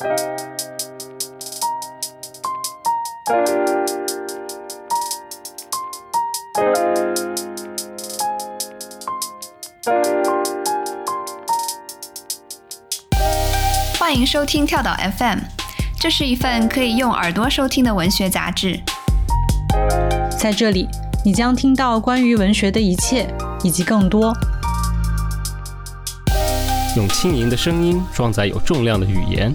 欢迎收听跳岛 FM，这是一份可以用耳朵收听的文学杂志。在这里，你将听到关于文学的一切，以及更多。用轻盈的声音装载有重量的语言，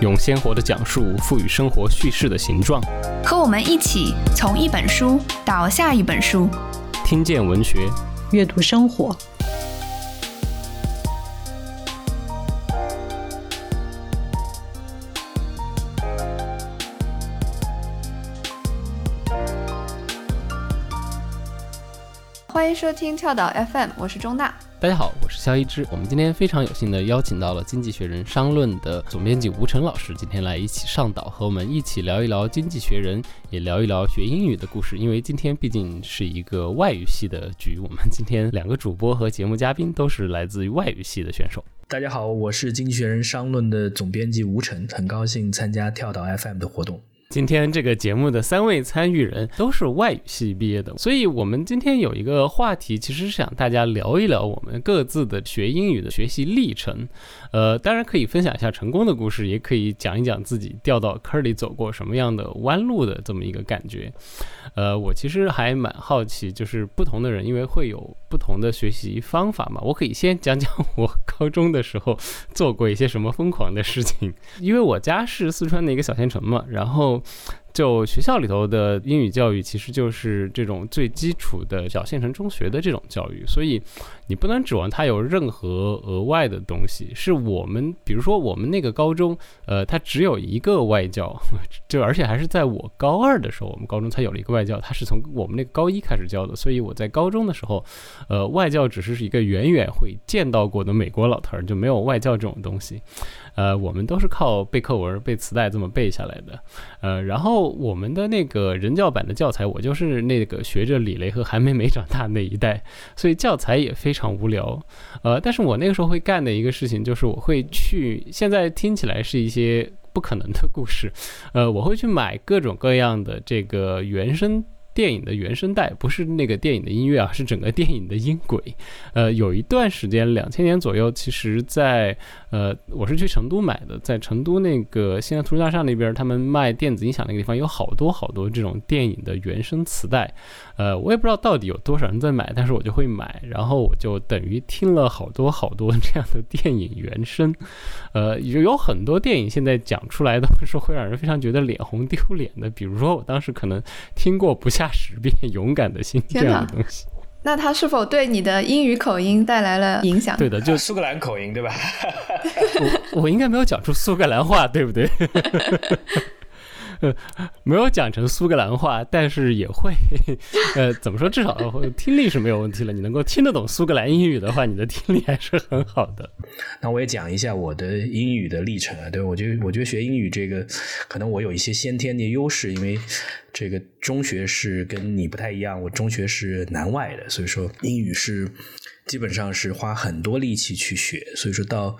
用鲜活的讲述赋予生活叙事的形状。和我们一起从一本书到下一本书，听见文学，阅读生活。欢迎收听跳岛 FM，我是钟娜。大家好，我是肖一之。我们今天非常有幸的邀请到了《经济学人》商论的总编辑吴晨老师，今天来一起上岛，和我们一起聊一聊《经济学人》，也聊一聊学英语的故事。因为今天毕竟是一个外语系的局，我们今天两个主播和节目嘉宾都是来自于外语系的选手。大家好，我是《经济学人》商论的总编辑吴晨，很高兴参加跳岛 FM 的活动。今天这个节目的三位参与人都是外语系毕业的，所以我们今天有一个话题，其实是想大家聊一聊我们各自的学英语的学习历程。呃，当然可以分享一下成功的故事，也可以讲一讲自己掉到坑里走过什么样的弯路的这么一个感觉。呃，我其实还蛮好奇，就是不同的人，因为会有不同的学习方法嘛。我可以先讲讲我高中的时候做过一些什么疯狂的事情，因为我家是四川的一个小县城嘛，然后。就学校里头的英语教育，其实就是这种最基础的小县城中学的这种教育，所以你不能指望它有任何额外的东西。是我们，比如说我们那个高中，呃，它只有一个外教，就而且还是在我高二的时候，我们高中才有了一个外教，它是从我们那个高一开始教的，所以我在高中的时候，呃，外教只是一个远远会见到过的美国老头儿，就没有外教这种东西。呃，我们都是靠背课文、背磁带这么背下来的。呃，然后我们的那个人教版的教材，我就是那个学着李雷和韩梅梅长大那一代，所以教材也非常无聊。呃，但是我那个时候会干的一个事情，就是我会去，现在听起来是一些不可能的故事。呃，我会去买各种各样的这个原声。电影的原声带不是那个电影的音乐啊，是整个电影的音轨。呃，有一段时间，两千年左右，其实，在呃，我是去成都买的，在成都那个现在图书大厦那边，他们卖电子音响那个地方有好多好多这种电影的原声磁带。呃，我也不知道到底有多少人在买，但是我就会买，然后我就等于听了好多好多这样的电影原声。呃，有有很多电影现在讲出来都是会让人非常觉得脸红 丢脸的，比如说我当时可能听过不下。十遍 勇敢的心这样的东西，那他是否对你的英语口音带来了影响？对的，就苏格兰口音，对吧？我我应该没有讲出苏格兰话，对不对？没有讲成苏格兰话，但是也会，呃，怎么说？至少听力是没有问题了。你能够听得懂苏格兰英语的话，你的听力还是很好的。那我也讲一下我的英语的历程啊。对，我觉得，我觉得学英语这个，可能我有一些先天的优势，因为这个中学是跟你不太一样，我中学是南外的，所以说英语是基本上是花很多力气去学。所以说到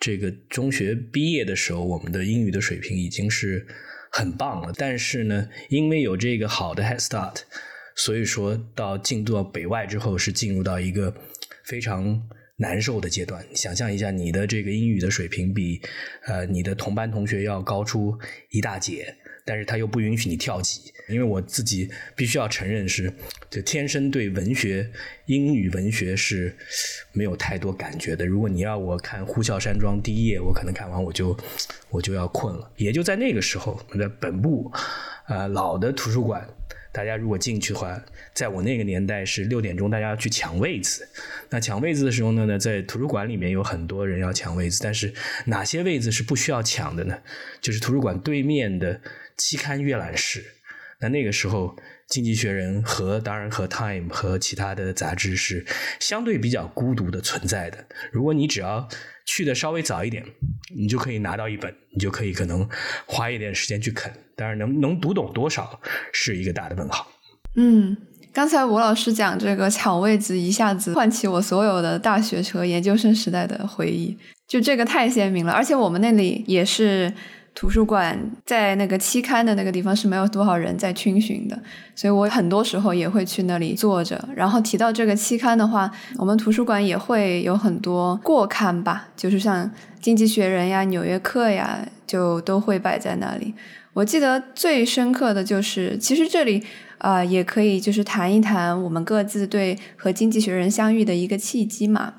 这个中学毕业的时候，我们的英语的水平已经是。很棒了，但是呢，因为有这个好的 head start，所以说到进入到北外之后，是进入到一个非常难受的阶段。想象一下，你的这个英语的水平比呃你的同班同学要高出一大截。但是他又不允许你跳级，因为我自己必须要承认是，就天生对文学、英语文学是没有太多感觉的。如果你要我看《呼啸山庄》第一页，我可能看完我就我就要困了。也就在那个时候，我在本部呃老的图书馆，大家如果进去的话，在我那个年代是六点钟，大家要去抢位子。那抢位子的时候呢，呢在图书馆里面有很多人要抢位子，但是哪些位子是不需要抢的呢？就是图书馆对面的。期刊阅览室，那那个时候，《经济学人》和当然和《Time》和其他的杂志是相对比较孤独的存在的。如果你只要去的稍微早一点，你就可以拿到一本，你就可以可能花一点时间去啃。当然，能能读懂多少是一个大的问号。嗯，刚才吴老师讲这个抢位子，一下子唤起我所有的大学和研究生时代的回忆。就这个太鲜明了。而且我们那里也是图书馆，在那个期刊的那个地方是没有多少人在逡巡的，所以我很多时候也会去那里坐着。然后提到这个期刊的话，我们图书馆也会有很多过刊吧，就是像《经济学人》呀、《纽约客》呀，就都会摆在那里。我记得最深刻的就是，其实这里啊也可以就是谈一谈我们各自对和《经济学人》相遇的一个契机嘛。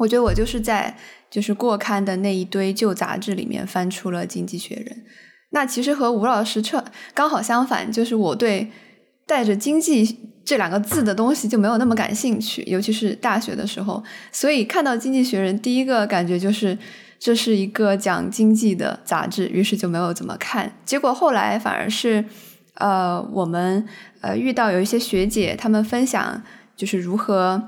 我觉得我就是在就是过刊的那一堆旧杂志里面翻出了《经济学人》。那其实和吴老师彻刚好相反，就是我对带着“经济”这两个字的东西就没有那么感兴趣，尤其是大学的时候。所以看到《经济学人》，第一个感觉就是。这是一个讲经济的杂志，于是就没有怎么看。结果后来反而是，呃，我们呃遇到有一些学姐，她们分享就是如何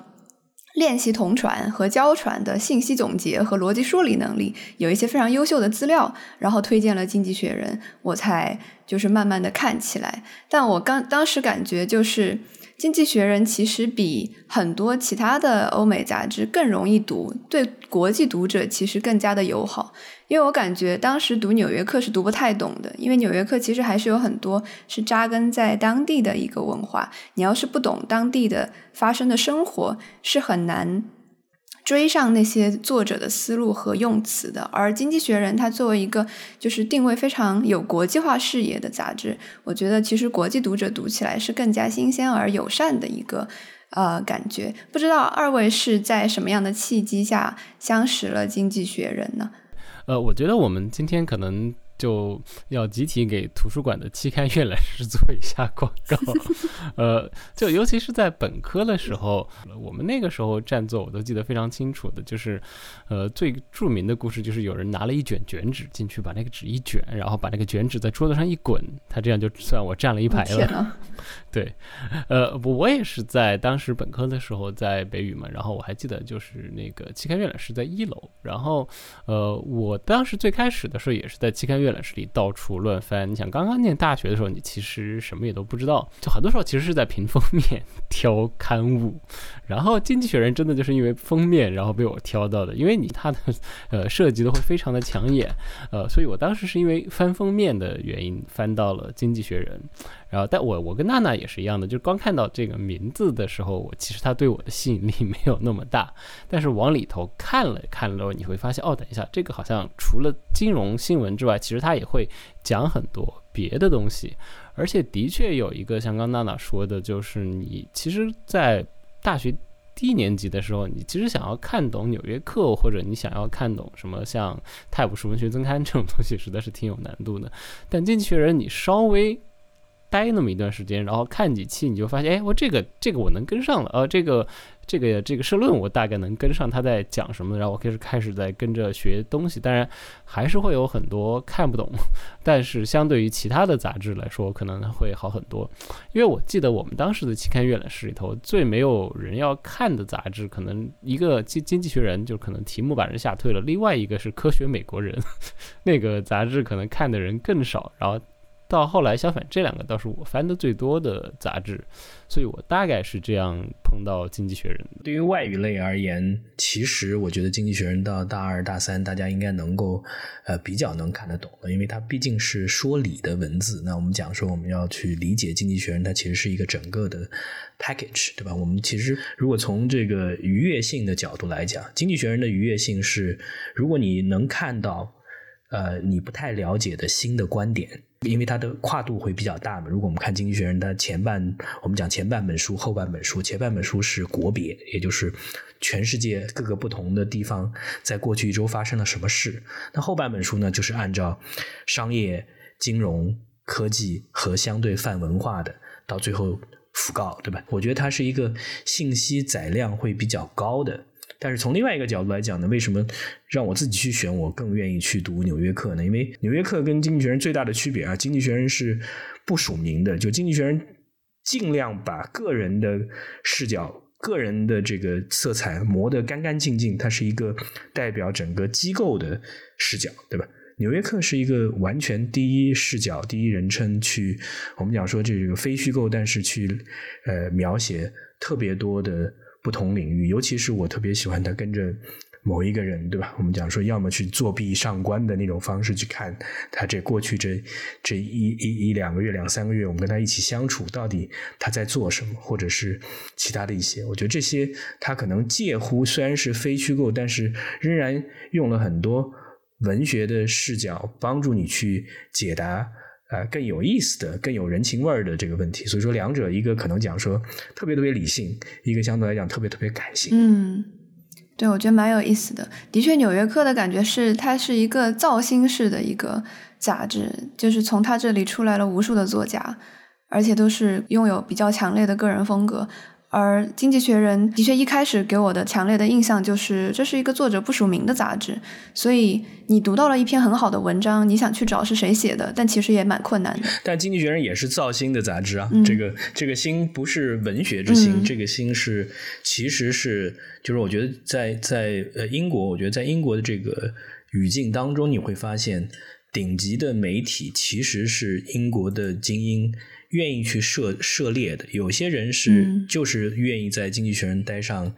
练习同传和交传的信息总结和逻辑梳理能力，有一些非常优秀的资料，然后推荐了《经济学人》，我才就是慢慢的看起来。但我刚当时感觉就是。经济学人其实比很多其他的欧美杂志更容易读，对国际读者其实更加的友好。因为我感觉当时读《纽约客》是读不太懂的，因为《纽约客》其实还是有很多是扎根在当地的一个文化，你要是不懂当地的发生的生活，是很难。追上那些作者的思路和用词的，而《经济学人》它作为一个就是定位非常有国际化视野的杂志，我觉得其实国际读者读起来是更加新鲜而友善的一个呃感觉。不知道二位是在什么样的契机下相识了《经济学人》呢？呃，我觉得我们今天可能。就要集体给图书馆的期刊阅览室做一下广告，呃，就尤其是在本科的时候，我们那个时候占座我都记得非常清楚的，就是，呃，最著名的故事就是有人拿了一卷卷纸进去，把那个纸一卷，然后把那个卷纸在桌子上一滚，他这样就算我占了一排了。对，呃，我我也是在当时本科的时候在北语嘛，然后我还记得就是那个期刊阅览室在一楼，然后，呃，我当时最开始的时候也是在期刊阅。览室里到处乱翻。你想，刚刚念大学的时候，你其实什么也都不知道，就很多时候其实是在凭封面 挑刊物。然后《经济学人》真的就是因为封面，然后被我挑到的，因为你它的呃设计都会非常的抢眼，呃，所以我当时是因为翻封面的原因翻到了《经济学人》。然后，但我我跟娜娜也是一样的，就是光看到这个名字的时候，我其实它对我的吸引力 没有那么大。但是往里头看了看了，你会发现，哦，等一下，这个好像除了金融新闻之外，其实它也会讲很多别的东西。而且的确有一个像刚娜娜说的，就是你其实，在大学低年级的时候，你其实想要看懂《纽约客》，或者你想要看懂什么像《泰晤士文学增刊》这种东西，实在是挺有难度的。但《进去人》，你稍微。待那么一段时间，然后看几期，你就发现，哎，我这个这个我能跟上了，呃，这个这个这个社论我大概能跟上他在讲什么，然后我开始开始在跟着学东西。当然还是会有很多看不懂，但是相对于其他的杂志来说，可能会好很多。因为我记得我们当时的期刊阅览室里头最没有人要看的杂志，可能一个经经济学人就可能题目把人吓退了，另外一个是科学美国人，那个杂志可能看的人更少，然后。到后来，相反，这两个倒是我翻的最多的杂志，所以我大概是这样碰到《经济学人》。对于外语类而言，其实我觉得《经济学人》到大二、大三，大家应该能够呃比较能看得懂了，因为它毕竟是说理的文字。那我们讲说，我们要去理解《经济学人》，它其实是一个整个的 package，对吧？我们其实如果从这个愉悦性的角度来讲，《经济学人》的愉悦性是，如果你能看到呃你不太了解的新的观点。因为它的跨度会比较大嘛。如果我们看《经济学人》，它前半我们讲前半本书、后半本书，前半本书是国别，也就是全世界各个不同的地方在过去一周发生了什么事。那后半本书呢，就是按照商业、金融、科技和相对泛文化的，到最后讣告，对吧？我觉得它是一个信息载量会比较高的。但是从另外一个角度来讲呢，为什么让我自己去选，我更愿意去读《纽约客》呢？因为《纽约客》跟《经济学人》最大的区别啊，《经济学人》是不署名的，就《经济学人》尽量把个人的视角、个人的这个色彩磨得干干净净，它是一个代表整个机构的视角，对吧？《纽约客》是一个完全第一视角、第一人称去，我们讲说这个非虚构，但是去呃描写特别多的。不同领域，尤其是我特别喜欢他跟着某一个人，对吧？我们讲说，要么去作弊上官的那种方式去看他这过去这这一一一两个月、两三个月，我们跟他一起相处，到底他在做什么，或者是其他的一些，我觉得这些他可能介乎虽然是非虚构，但是仍然用了很多文学的视角帮助你去解答。啊，更有意思的、更有人情味儿的这个问题，所以说两者一个可能讲说特别特别理性，一个相对来讲特别特别感性。嗯，对，我觉得蛮有意思的。的确，《纽约客》的感觉是它是一个造星式的一个杂志，就是从它这里出来了无数的作家，而且都是拥有比较强烈的个人风格。而《经济学人》的确一开始给我的强烈的印象就是，这是一个作者不署名的杂志，所以你读到了一篇很好的文章，你想去找是谁写的，但其实也蛮困难的。但《经济学人》也是造星的杂志啊，这个这个星不是文学之星，这个星是其实是就是我觉得在在呃英国，我觉得在英国的这个语境当中，你会发现顶级的媒体其实是英国的精英。愿意去涉涉猎的，有些人是就是愿意在经济学人待上，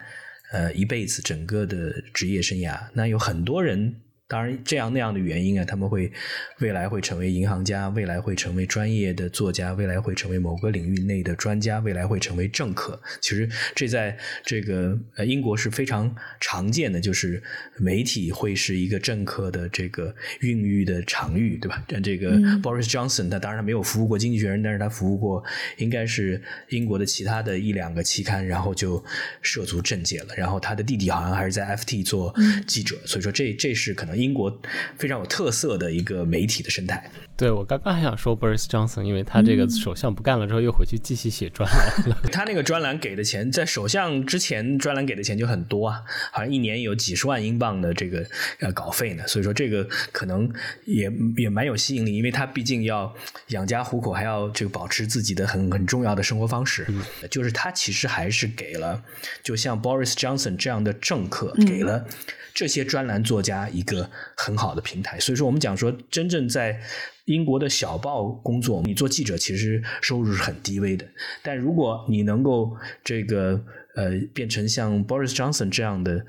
呃，一辈子整个的职业生涯。那有很多人。当然，这样那样的原因啊，他们会未来会成为银行家，未来会成为专业的作家，未来会成为某个领域内的专家，未来会成为政客。其实这在这个呃英国是非常常见的，就是媒体会是一个政客的这个孕育的场域，对吧？像这个 Boris Johnson，他当然他没有服务过《经济学人》，但是他服务过应该是英国的其他的一两个期刊，然后就涉足政界了。然后他的弟弟好像还是在 FT 做记者，所以说这这是可能。英国非常有特色的一个媒体的生态。对我刚刚还想说 Boris Johnson，因为他这个首相不干了之后，又回去继续写专栏了。他那个专栏给的钱，在首相之前，专栏给的钱就很多啊，好像一年有几十万英镑的这个呃稿费呢。所以说这个可能也也蛮有吸引力，因为他毕竟要养家糊口，还要这个保持自己的很很重要的生活方式。就是他其实还是给了，就像 Boris Johnson 这样的政客给了。这些专栏作家一个很好的平台，所以说我们讲说，真正在英国的小报工作，你做记者其实收入是很低微的。但如果你能够这个呃变成像 Boris Johnson 这样的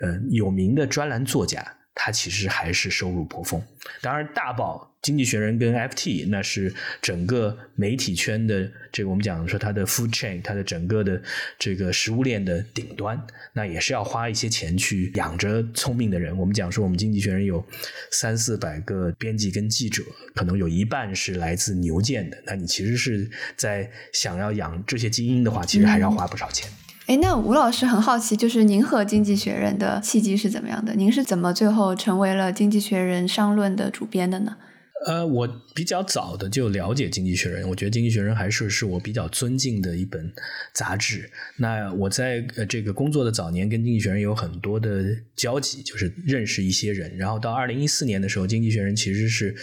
呃有名的专栏作家。它其实还是收入颇丰。当然，大报《经济学人》跟 FT 那是整个媒体圈的这个我们讲说它的 food chain，它的整个的这个食物链的顶端，那也是要花一些钱去养着聪明的人。我们讲说，我们《经济学人》有三四百个编辑跟记者，可能有一半是来自牛剑的。那你其实是在想要养这些精英的话，其实还要花不少钱。哎，那吴老师很好奇，就是您和《经济学人》的契机是怎么样的？您是怎么最后成为了《经济学人》商论的主编的呢？呃，我比较早的就了解《经济学人》，我觉得《经济学人》还是是我比较尊敬的一本杂志。那我在呃这个工作的早年，跟《经济学人》有很多的交集，就是认识一些人。然后到二零一四年的时候，《经济学人》其实是。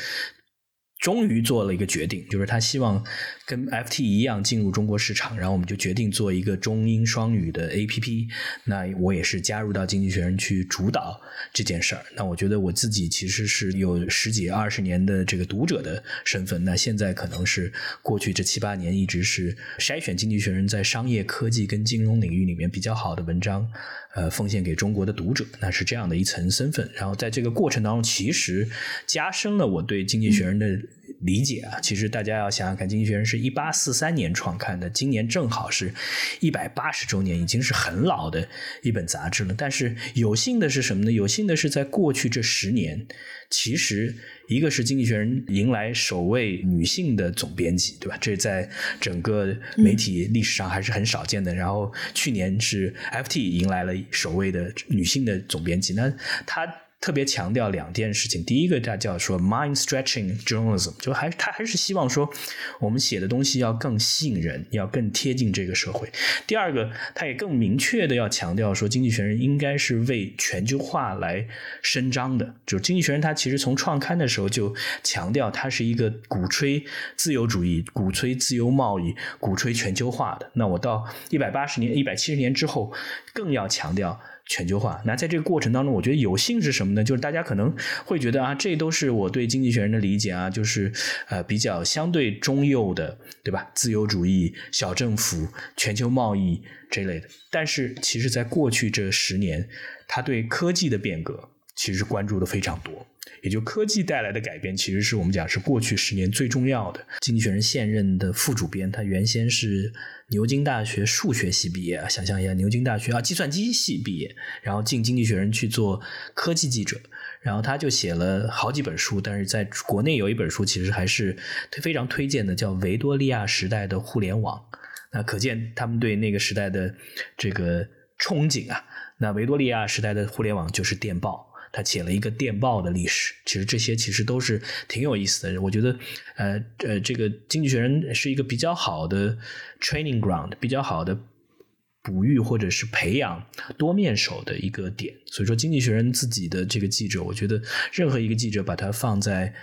终于做了一个决定，就是他希望跟 FT 一样进入中国市场，然后我们就决定做一个中英双语的 APP。那我也是加入到经济学人去主导这件事儿。那我觉得我自己其实是有十几二十年的这个读者的身份，那现在可能是过去这七八年一直是筛选经济学人在商业科技跟金融领域里面比较好的文章。呃，奉献给中国的读者，那是这样的一层身份。然后在这个过程当中，其实加深了我对《经济学人》的理解啊。其实大家要想想看，《经济学人》是一八四三年创刊的，今年正好是一百八十周年，已经是很老的一本杂志了。但是有幸的是什么呢？有幸的是，在过去这十年，其实。一个是《经济学人》迎来首位女性的总编辑，对吧？这在整个媒体历史上还是很少见的。然后去年是 FT 迎来了首位的女性的总编辑，那她。特别强调两件事情，第一个他叫说 mind stretching journalism，就还他还是希望说我们写的东西要更吸引人，要更贴近这个社会。第二个，他也更明确的要强调说，经济学人应该是为全球化来伸张的。就是经济学人，他其实从创刊的时候就强调，他是一个鼓吹自由主义、鼓吹自由贸易、鼓吹全球化的。那我到一百八十年、一百七十年之后，更要强调。全球化。那在这个过程当中，我觉得有幸是什么呢？就是大家可能会觉得啊，这都是我对经济学人的理解啊，就是呃比较相对中右的，对吧？自由主义、小政府、全球贸易这类的。但是其实，在过去这十年，他对科技的变革其实关注的非常多。也就科技带来的改变，其实是我们讲是过去十年最重要的。经济学人现任的副主编，他原先是牛津大学数学系毕业啊，想象一下，牛津大学啊计算机系毕业，然后进经济学人去做科技记者，然后他就写了好几本书，但是在国内有一本书其实还是非常推荐的，叫《维多利亚时代的互联网》。那可见他们对那个时代的这个憧憬啊。那维多利亚时代的互联网就是电报。他写了一个电报的历史，其实这些其实都是挺有意思的。我觉得，呃呃，这个《经济学人》是一个比较好的 training ground，比较好的哺育或者是培养多面手的一个点。所以说，《经济学人》自己的这个记者，我觉得任何一个记者把它放在。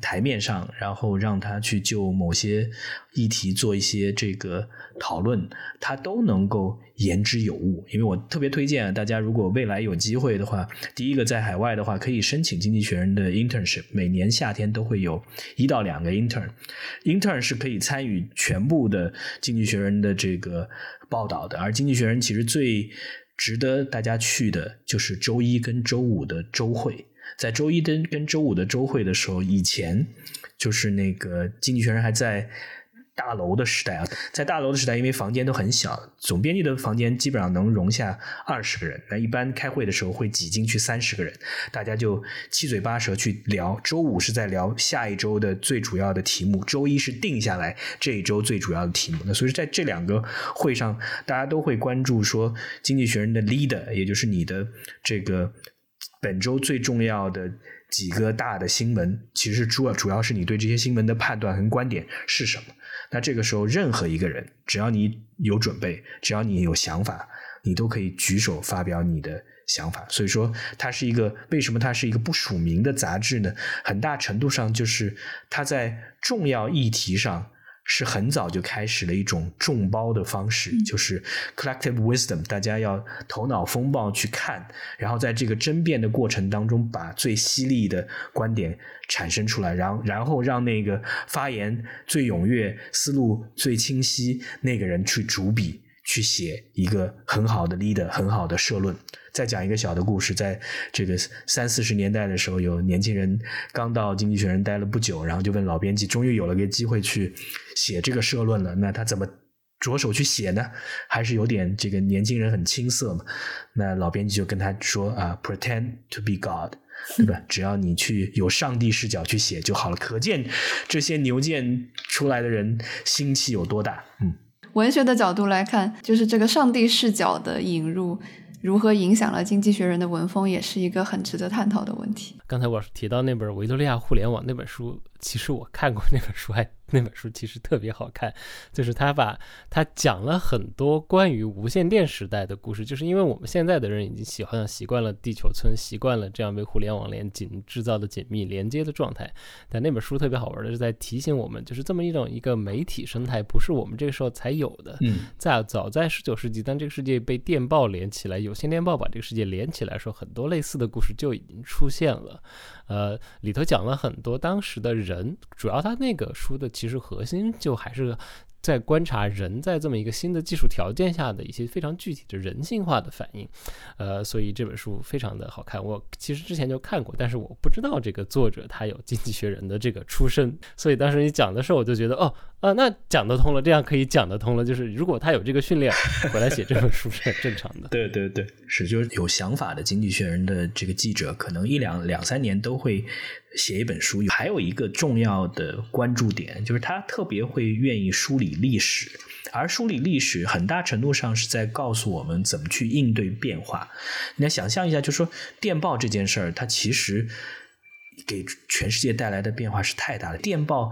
台面上，然后让他去就某些议题做一些这个讨论，他都能够言之有物。因为我特别推荐大家，如果未来有机会的话，第一个在海外的话，可以申请《经济学人》的 internship，每年夏天都会有一到两个 intern，intern 是可以参与全部的《经济学人》的这个报道的。而《经济学人》其实最值得大家去的就是周一跟周五的周会。在周一跟跟周五的周会的时候，以前就是那个经济学人还在大楼的时代啊，在大楼的时代，因为房间都很小，总编辑的房间基本上能容下二十个人，那一般开会的时候会挤进去三十个人，大家就七嘴八舌去聊。周五是在聊下一周的最主要的题目，周一是定下来这一周最主要的题目。那所以在这两个会上，大家都会关注说经济学人的 leader，也就是你的这个。本周最重要的几个大的新闻，其实主要主要是你对这些新闻的判断和观点是什么。那这个时候，任何一个人，只要你有准备，只要你有想法，你都可以举手发表你的想法。所以说，它是一个为什么它是一个不署名的杂志呢？很大程度上就是它在重要议题上。是很早就开始了一种众包的方式，就是 collective wisdom，大家要头脑风暴去看，然后在这个争辩的过程当中，把最犀利的观点产生出来，然后然后让那个发言最踊跃、思路最清晰那个人去主笔。去写一个很好的 leader，很好的社论。再讲一个小的故事，在这个三四十年代的时候，有年轻人刚到《经济学人》待了不久，然后就问老编辑，终于有了个机会去写这个社论了。那他怎么着手去写呢？还是有点这个年轻人很青涩嘛。那老编辑就跟他说啊，pretend to be God，对吧？只要你去有上帝视角去写就好了。可见这些牛剑出来的人心气有多大，嗯。文学的角度来看，就是这个上帝视角的引入，如何影响了《经济学人》的文风，也是一个很值得探讨的问题。刚才我提到那本《维多利亚互联网》那本书，其实我看过那本书，还。那本书其实特别好看，就是他把他讲了很多关于无线电时代的故事，就是因为我们现在的人已经喜欢习惯了地球村，习惯了这样被互联网连紧制造的紧密连接的状态。但那本书特别好玩的是在提醒我们，就是这么一种一个媒体生态不是我们这个时候才有的。嗯，在早在十九世纪，当这个世界被电报连起来，有线电报把这个世界连起来，的时候很多类似的故事就已经出现了。呃，里头讲了很多当时的人，人主要他那个书的其实核心就还是。在观察人在这么一个新的技术条件下的一些非常具体的人性化的反应，呃，所以这本书非常的好看。我其实之前就看过，但是我不知道这个作者他有经济学人的这个出身，所以当时你讲的时候，我就觉得哦，啊，那讲得通了，这样可以讲得通了。就是如果他有这个训练，回来写这本书是很正常的。对对对，是就是有想法的经济学人的这个记者，可能一两两三年都会。写一本书，还有一个重要的关注点，就是他特别会愿意梳理历史，而梳理历史很大程度上是在告诉我们怎么去应对变化。你要想象一下，就说电报这件事儿，它其实给全世界带来的变化是太大了。电报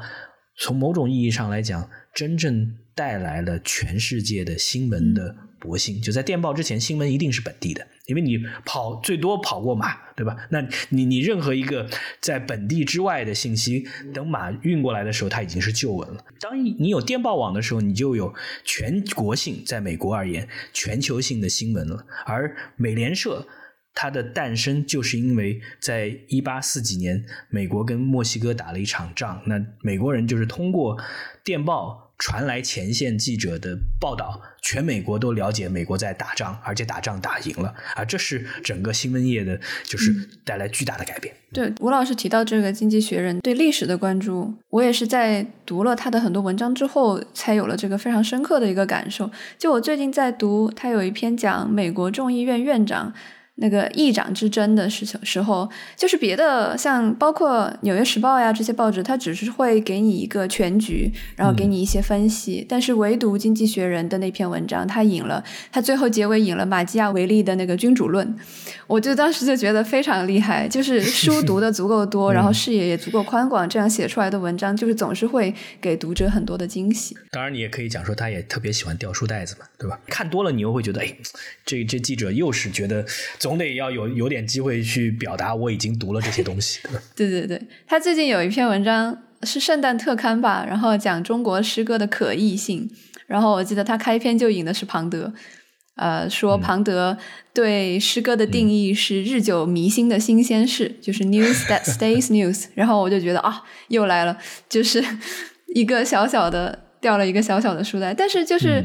从某种意义上来讲，真正带来了全世界的新闻的博性。就在电报之前，新闻一定是本地的，因为你跑最多跑过马，对吧？那你你任何一个在本地之外的信息，等马运过来的时候，它已经是旧闻了。当你有电报网的时候，你就有全国性，在美国而言，全球性的新闻了。而美联社。它的诞生就是因为在一八四几年，美国跟墨西哥打了一场仗，那美国人就是通过电报传来前线记者的报道，全美国都了解美国在打仗，而且打仗打赢了啊！这是整个新闻业的，就是带来巨大的改变。对，吴老师提到这个《经济学人》对历史的关注，我也是在读了他的很多文章之后，才有了这个非常深刻的一个感受。就我最近在读，他有一篇讲美国众议院院长。那个议长之争的事情时候，就是别的像包括《纽约时报》呀这些报纸，它只是会给你一个全局，然后给你一些分析。但是唯独《经济学人》的那篇文章，它引了他最后结尾引了马基亚维利的那个君主论，我就当时就觉得非常厉害。就是书 读的足够多，然后视野也足够宽广，这样写出来的文章，就是总是会给读者很多的惊喜。当然，你也可以讲说，他也特别喜欢掉书袋子嘛，对吧？看多了，你又会觉得，哎，这这记者又是觉得。总得要有有点机会去表达我已经读了这些东西。对对对，他最近有一篇文章是圣诞特刊吧，然后讲中国诗歌的可译性。然后我记得他开篇就引的是庞德，呃，说庞德对诗歌的定义是日久弥新的新鲜事，就是 news that stays news。然后我就觉得啊，又来了，就是一个小小的掉了一个小小的书袋，但是就是。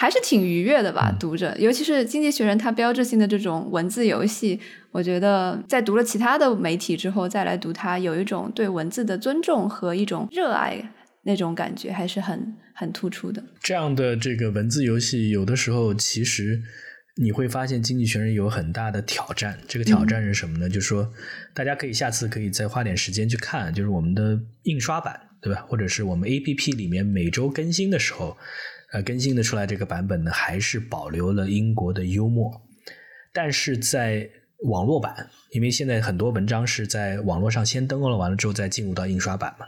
还是挺愉悦的吧，读着，尤其是《经济学人》它标志性的这种文字游戏，我觉得在读了其他的媒体之后再来读它，有一种对文字的尊重和一种热爱那种感觉，还是很很突出的。这样的这个文字游戏，有的时候其实你会发现，《经济学人》有很大的挑战。这个挑战是什么呢？就是说，大家可以下次可以再花点时间去看，就是我们的印刷版，对吧？或者是我们 A P P 里面每周更新的时候。呃，更新的出来这个版本呢，还是保留了英国的幽默，但是在网络版，因为现在很多文章是在网络上先登录了，完了之后再进入到印刷版嘛，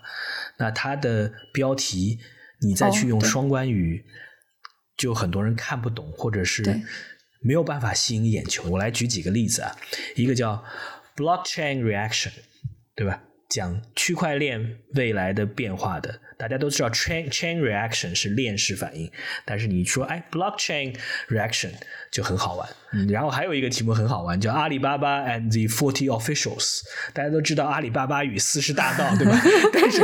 那它的标题你再去用双关语，就很多人看不懂，或者是没有办法吸引眼球。我来举几个例子啊，一个叫 blockchain reaction，对吧？讲区块链未来的变化的。大家都知道，chain chain reaction 是链式反应，但是你说哎，blockchain reaction 就很好玩。然后还有一个题目很好玩，叫阿里巴巴 and the forty officials。大家都知道阿里巴巴与四十大盗，对吧？但是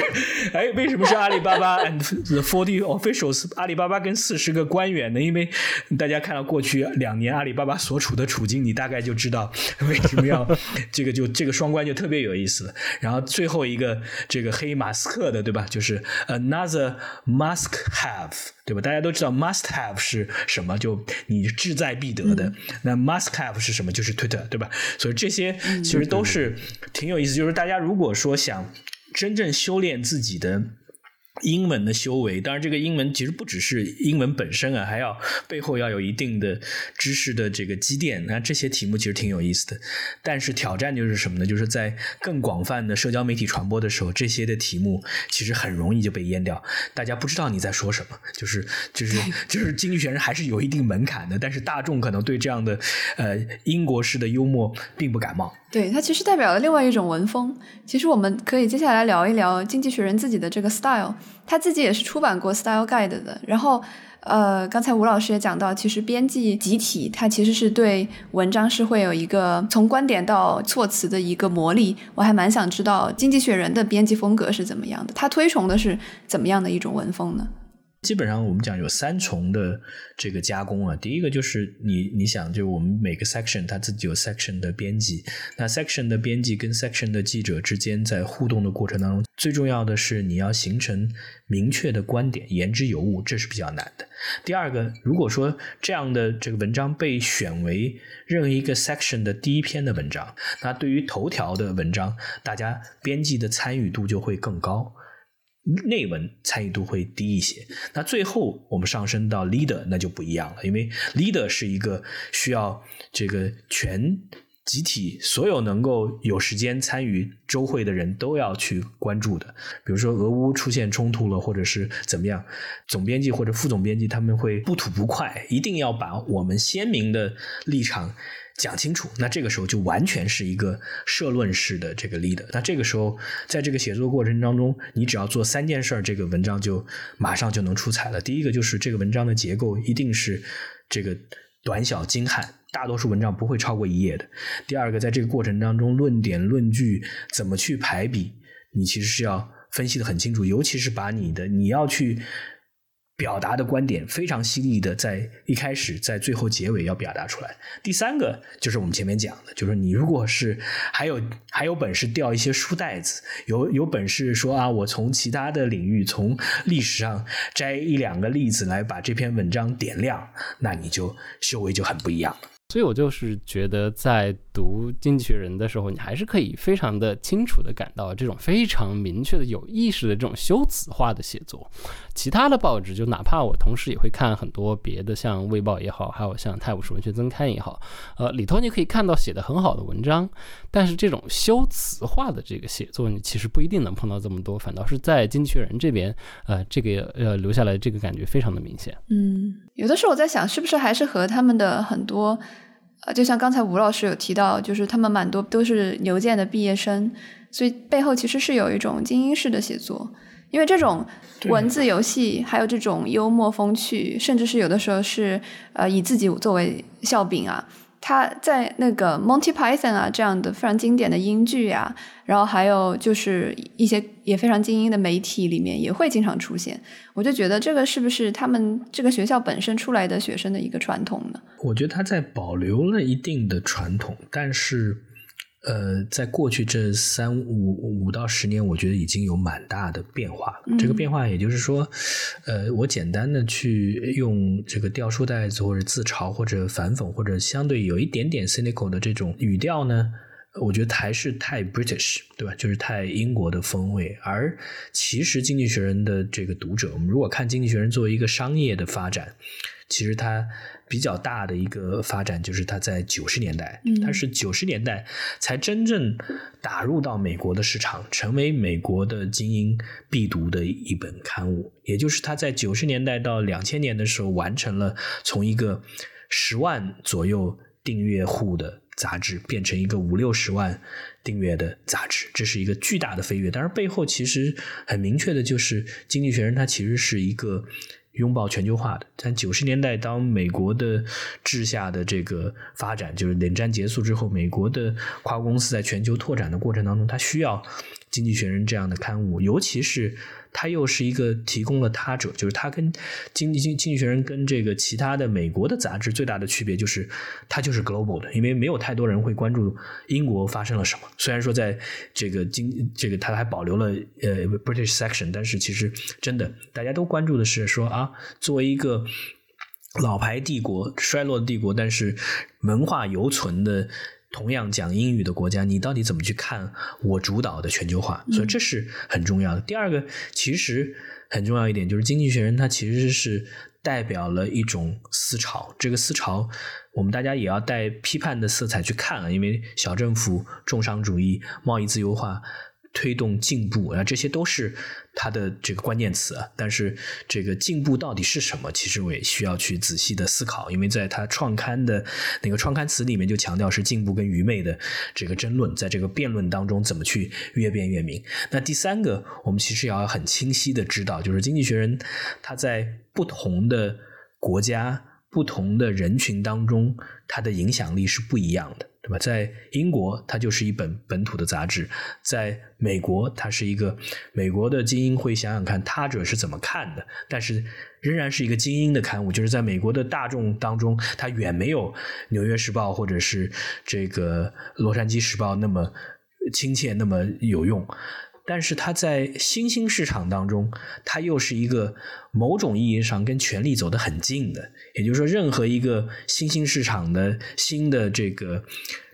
哎，为什么是阿里巴巴 and the forty officials？阿里巴巴跟四十个官员呢？因为大家看到过去两年阿里巴巴所处的处境，你大概就知道为什么要这个就这个双关就特别有意思。然后最后一个这个黑马斯克的，对吧？就是。Another must have，对吧？大家都知道 must have 是什么，就你志在必得的。那 must have 是什么？就是 Twitter，对吧？所以这些其实都是挺有意思。就是大家如果说想真正修炼自己的。英文的修为，当然这个英文其实不只是英文本身啊，还要背后要有一定的知识的这个积淀。那这些题目其实挺有意思的，但是挑战就是什么呢？就是在更广泛的社交媒体传播的时候，这些的题目其实很容易就被淹掉，大家不知道你在说什么。就是就是就是经济学人还是有一定门槛的，但是大众可能对这样的呃英国式的幽默并不感冒。对，它其实代表了另外一种文风。其实我们可以接下来聊一聊经济学人自己的这个 style。他自己也是出版过 Style Guide 的，然后，呃，刚才吴老师也讲到，其实编辑集体它其实是对文章是会有一个从观点到措辞的一个磨砺。我还蛮想知道经济学人的编辑风格是怎么样的，他推崇的是怎么样的一种文风呢？基本上我们讲有三重的这个加工啊，第一个就是你你想，就我们每个 section 它自己有 section 的编辑，那 section 的编辑跟 section 的记者之间在互动的过程当中，最重要的是你要形成明确的观点，言之有物，这是比较难的。第二个，如果说这样的这个文章被选为任何一个 section 的第一篇的文章，那对于头条的文章，大家编辑的参与度就会更高。内文参与度会低一些，那最后我们上升到 leader，那就不一样了，因为 leader 是一个需要这个全集体所有能够有时间参与周会的人都要去关注的。比如说俄乌出现冲突了，或者是怎么样，总编辑或者副总编辑他们会不吐不快，一定要把我们鲜明的立场讲清楚。那这个时候就完全是一个社论式的这个 leader。那这个时候，在这个写作过程当中，你只要做三件事儿，这个文章就马上就能出彩了。第一个就是这个文章的结构一定是这个短小精悍。大多数文章不会超过一页的。第二个，在这个过程当中，论点论据怎么去排比，你其实是要分析的很清楚，尤其是把你的你要去。表达的观点非常犀利的，在一开始，在最后结尾要表达出来。第三个就是我们前面讲的，就是你如果是还有还有本事掉一些书袋子，有有本事说啊，我从其他的领域，从历史上摘一两个例子来把这篇文章点亮，那你就修为就很不一样了。所以我就是觉得，在读《经济学人》的时候，你还是可以非常的清楚的感到这种非常明确的、有意识的这种修辞化的写作。其他的报纸，就哪怕我同时也会看很多别的，像《卫报》也好，还有像《泰晤士文学增刊》也好，呃，里头你可以看到写的很好的文章，但是这种修辞化的这个写作，你其实不一定能碰到这么多。反倒是在《经济学人》这边，呃，这个呃留下来这个感觉非常的明显。嗯，有的时候我在想，是不是还是和他们的很多。呃，就像刚才吴老师有提到，就是他们蛮多都是牛剑的毕业生，所以背后其实是有一种精英式的写作，因为这种文字游戏，还有这种幽默风趣，甚至是有的时候是呃以自己作为笑柄啊。他在那个 Monty Python 啊这样的非常经典的英剧啊，然后还有就是一些也非常精英的媒体里面也会经常出现。我就觉得这个是不是他们这个学校本身出来的学生的一个传统呢？我觉得他在保留了一定的传统，但是。呃，在过去这三五五到十年，我觉得已经有蛮大的变化了。这个变化，也就是说，呃，我简单的去用这个掉书袋子，或者自嘲，或者反讽，或者相对有一点点 cynical 的这种语调呢，我觉得还是太 British，对吧？就是太英国的风味。而其实《经济学人》的这个读者，我们如果看《经济学人》作为一个商业的发展，其实它。比较大的一个发展就是它在九十年代，它是九十年代才真正打入到美国的市场，成为美国的精英必读的一本刊物。也就是它在九十年代到两千年的时候，完成了从一个十万左右订阅户的杂志，变成一个五六十万订阅的杂志，这是一个巨大的飞跃。当然背后其实很明确的就是，《经济学人》它其实是一个。拥抱全球化的，但九十年代，当美国的治下的这个发展，就是冷战结束之后，美国的跨国公司在全球拓展的过程当中，它需要《经济学人》这样的刊物，尤其是。它又是一个提供了他者，就是它跟经济经经济学人跟这个其他的美国的杂志最大的区别就是它就是 global 的，因为没有太多人会关注英国发生了什么。虽然说在这个经这个它还保留了呃 British section，但是其实真的大家都关注的是说啊，作为一个老牌帝国衰落的帝国，但是文化犹存的。同样讲英语的国家，你到底怎么去看我主导的全球化？所以这是很重要的。第二个，其实很重要一点就是，《经济学人》它其实是代表了一种思潮。这个思潮，我们大家也要带批判的色彩去看啊，因为小政府、重商主义、贸易自由化。推动进步啊，这些都是它的这个关键词。但是，这个进步到底是什么？其实我也需要去仔细的思考。因为在他创刊的那个创刊词里面，就强调是进步跟愚昧的这个争论，在这个辩论当中怎么去越辩越明。那第三个，我们其实要很清晰的知道，就是《经济学人》他在不同的国家、不同的人群当中，它的影响力是不一样的。对吧？在英国，它就是一本本土的杂志；在美国，它是一个美国的精英会想想看他者是怎么看的，但是仍然是一个精英的刊物。就是在美国的大众当中，它远没有《纽约时报》或者是这个《洛杉矶时报》那么亲切、那么有用。但是它在新兴市场当中，它又是一个某种意义上跟权力走得很近的。也就是说，任何一个新兴市场的新的这个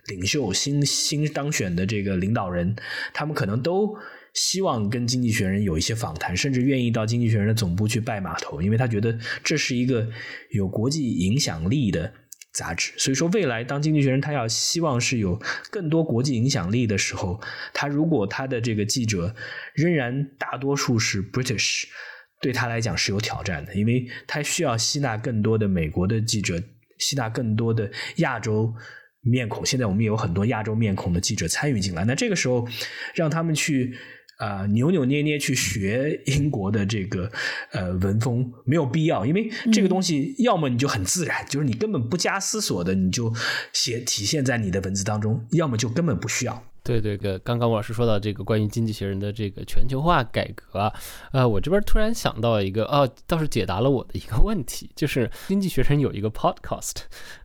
领袖、新新当选的这个领导人，他们可能都希望跟《经济学人》有一些访谈，甚至愿意到《经济学人》的总部去拜码头，因为他觉得这是一个有国际影响力的。杂志。所以说，未来当经济学人他要希望是有更多国际影响力的时候，他如果他的这个记者仍然大多数是 British，对他来讲是有挑战的，因为他需要吸纳更多的美国的记者，吸纳更多的亚洲。面孔，现在我们也有很多亚洲面孔的记者参与进来。那这个时候，让他们去啊扭扭捏捏去学英国的这个呃文风，没有必要，因为这个东西要么你就很自然，就是你根本不加思索的，你就写体现在你的文字当中；要么就根本不需要。对对个，刚刚吴老师说到这个关于《经济学人》的这个全球化改革啊，呃，我这边突然想到一个，哦，倒是解答了我的一个问题，就是《经济学人》有一个 podcast，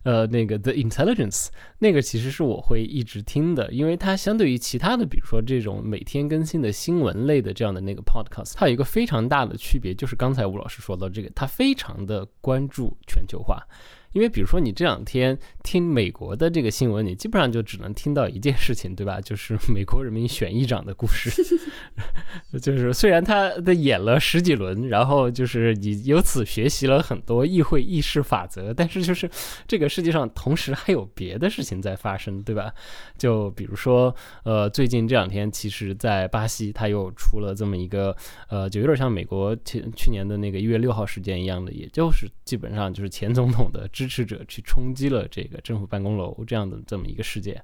呃，那个 The Intelligence，那个其实是我会一直听的，因为它相对于其他的，比如说这种每天更新的新闻类的这样的那个 podcast，它有一个非常大的区别，就是刚才吴老师说到这个，它非常的关注全球化。因为比如说你这两天听美国的这个新闻，你基本上就只能听到一件事情，对吧？就是 美国人民选议长的故事。就是虽然他的演了十几轮，然后就是你由此学习了很多议会议事法则，但是就是这个世界上同时还有别的事情在发生，对吧？就比如说，呃，最近这两天，其实在巴西他又出了这么一个，呃，就有点像美国前去年的那个一月六号事件一样的，也就是基本上就是前总统的。支持者去冲击了这个政府办公楼这样的这么一个事件，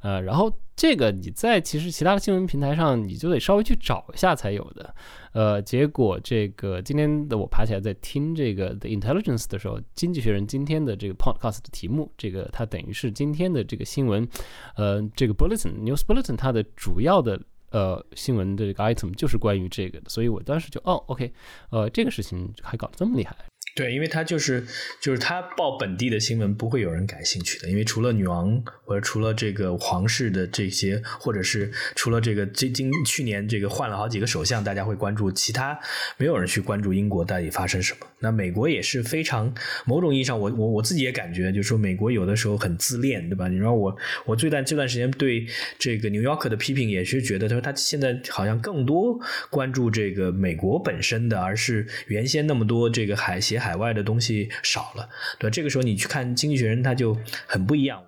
呃，然后这个你在其实其他的新闻平台上你就得稍微去找一下才有的，呃，结果这个今天的我爬起来在听这个 The Intelligence 的时候，经济学人今天的这个 podcast 的题目，这个它等于是今天的这个新闻，呃，这个 bulletin news bulletin 它的主要的呃新闻的这个 item 就是关于这个的，所以我当时就哦，OK，呃，这个事情还搞得这么厉害。对，因为他就是就是他报本地的新闻，不会有人感兴趣的。因为除了女王或者除了这个皇室的这些，或者是除了这个这今去年这个换了好几个首相，大家会关注，其他没有人去关注英国到底发生什么。那美国也是非常某种意义上，我我我自己也感觉，就是说美国有的时候很自恋，对吧？你说我我这段这段时间对这个 New York 的批评，也是觉得他说他现在好像更多关注这个美国本身的，而是原先那么多这个海协海。海外的东西少了，对这个时候你去看《经济学人》，他就很不一样。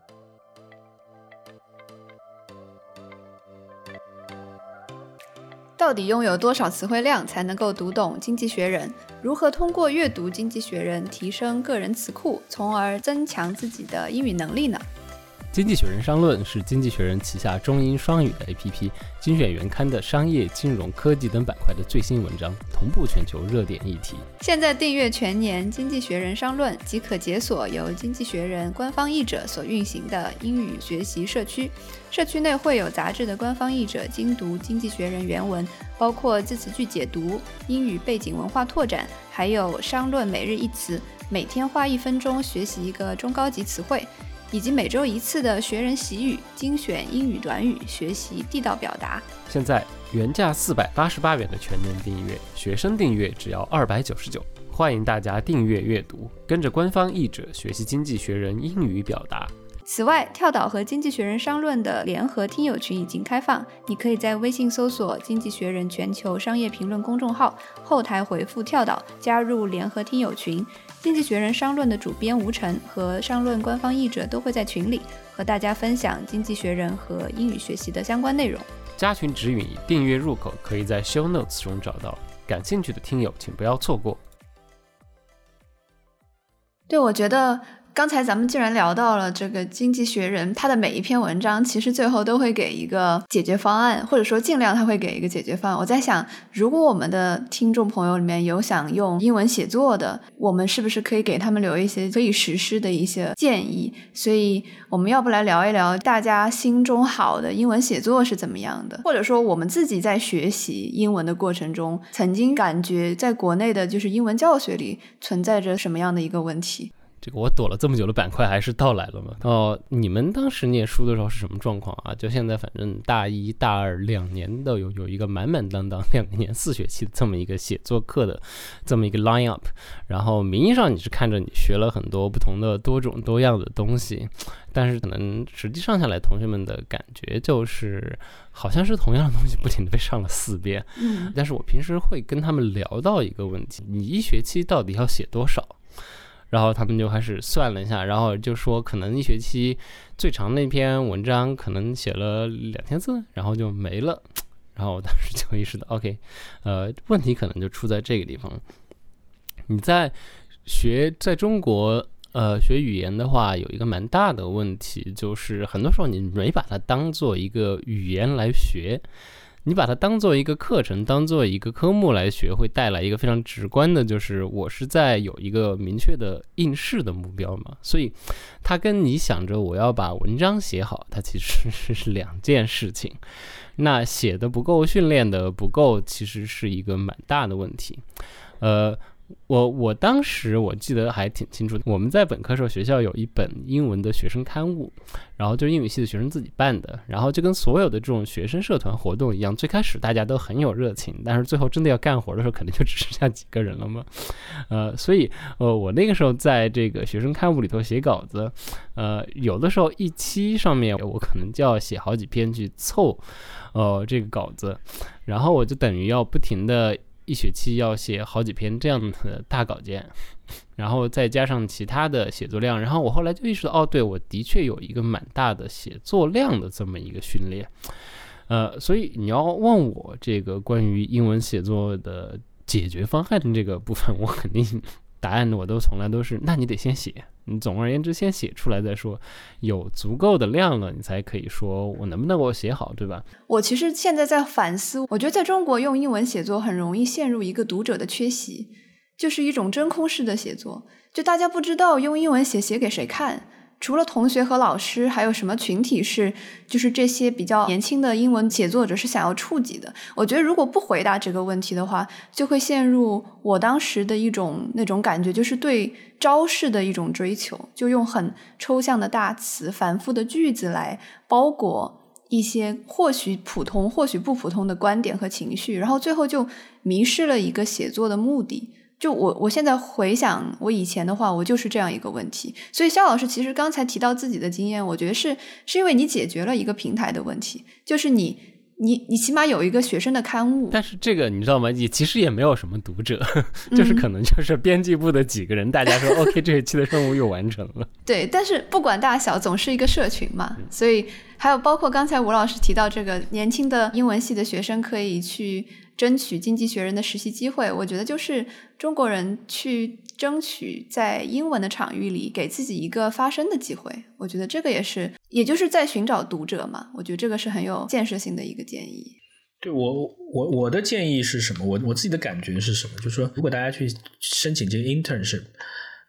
到底拥有多少词汇量才能够读懂《经济学人》？如何通过阅读《经济学人》提升个人词库，从而增强自己的英语能力呢？《经济学人商论》是经济学人旗下中英双语的 APP，精选原刊的商业、金融、科技等板块的最新文章，同步全球热点议题。现在订阅全年《经济学人商论》，即可解锁由《经济学人》官方译者所运行的英语学习社区。社区内会有杂志的官方译者精读《经济学人》原文，包括字词句解读、英语背景文化拓展，还有商论每日一词，每天花一分钟学习一个中高级词汇。以及每周一次的学人习语精选英语短语，学习地道表达。现在原价四百八十八元的全年订阅，学生订阅只要二百九十九。欢迎大家订阅阅读，跟着官方译者学习《经济学人》英语表达。此外，跳岛和《经济学人》商论的联合听友群已经开放，你可以在微信搜索《经济学人》全球商业评论公众号，后台回复“跳岛”加入联合听友群。经济学人商论的主编吴晨和商论官方译者都会在群里和大家分享经济学人和英语学习的相关内容。加群指引订阅入口可以在 Show Notes 中找到，感兴趣的听友请不要错过。对，我觉得。刚才咱们既然聊到了这个《经济学人》，他的每一篇文章其实最后都会给一个解决方案，或者说尽量他会给一个解决方案。我在想，如果我们的听众朋友里面有想用英文写作的，我们是不是可以给他们留一些可以实施的一些建议？所以，我们要不来聊一聊大家心中好的英文写作是怎么样的？或者说，我们自己在学习英文的过程中，曾经感觉在国内的就是英文教学里存在着什么样的一个问题？这个我躲了这么久的板块还是到来了嘛？哦，你们当时念书的时候是什么状况啊？就现在，反正大一、大二两年都有有一个满满当当两年四学期的这么一个写作课的这么一个 line up，然后名义上你是看着你学了很多不同的多种多样的东西，但是可能实际上下来，同学们的感觉就是好像是同样的东西不停的被上了四遍。嗯，但是我平时会跟他们聊到一个问题：你一学期到底要写多少？然后他们就开始算了一下，然后就说可能一学期最长那篇文章可能写了两千字，然后就没了。然后我当时就意识到，OK，呃，问题可能就出在这个地方。你在学在中国呃学语言的话，有一个蛮大的问题，就是很多时候你没把它当做一个语言来学，你把它当做一个课程，当做一个科目来学，会带来一个非常直观的，就是我是在有一个明确的应试的目标嘛。所以它跟你想着我要把文章写好，它其实是两件事情。那写的不够，训练的不够，其实是一个蛮大的问题。呃，我我当时我记得还挺清楚，我们在本科时候学校有一本英文的学生刊物，然后就是英语系的学生自己办的，然后就跟所有的这种学生社团活动一样，最开始大家都很有热情，但是最后真的要干活的时候，可能就只剩下几个人了嘛。呃，所以呃，我那个时候在这个学生刊物里头写稿子，呃，有的时候一期上面我可能就要写好几篇去凑。呃，这个稿子，然后我就等于要不停的一学期要写好几篇这样的大稿件，然后再加上其他的写作量，然后我后来就意识到，哦，对我的确有一个蛮大的写作量的这么一个训练，呃，所以你要问我这个关于英文写作的解决方案的这个部分，我肯定答案我都从来都是，那你得先写。你总而言之，先写出来再说，有足够的量了，你才可以说我能不能够写好，对吧？我其实现在在反思，我觉得在中国用英文写作很容易陷入一个读者的缺席，就是一种真空式的写作，就大家不知道用英文写写给谁看。除了同学和老师，还有什么群体是就是这些比较年轻的英文写作者是想要触及的？我觉得如果不回答这个问题的话，就会陷入我当时的一种那种感觉，就是对招式的一种追求，就用很抽象的大词、繁复的句子来包裹一些或许普通、或许不普通的观点和情绪，然后最后就迷失了一个写作的目的。就我，我现在回想我以前的话，我就是这样一个问题。所以肖老师其实刚才提到自己的经验，我觉得是是因为你解决了一个平台的问题，就是你你你起码有一个学生的刊物。但是这个你知道吗？也其实也没有什么读者，就是可能就是编辑部的几个人，大家说 OK，这一期的任务又完成了。对，但是不管大小，总是一个社群嘛。所以还有包括刚才吴老师提到这个年轻的英文系的学生可以去。争取经济学人的实习机会，我觉得就是中国人去争取在英文的场域里给自己一个发声的机会。我觉得这个也是，也就是在寻找读者嘛。我觉得这个是很有建设性的一个建议。对我，我我的建议是什么？我我自己的感觉是什么？就是说，如果大家去申请这个 internship，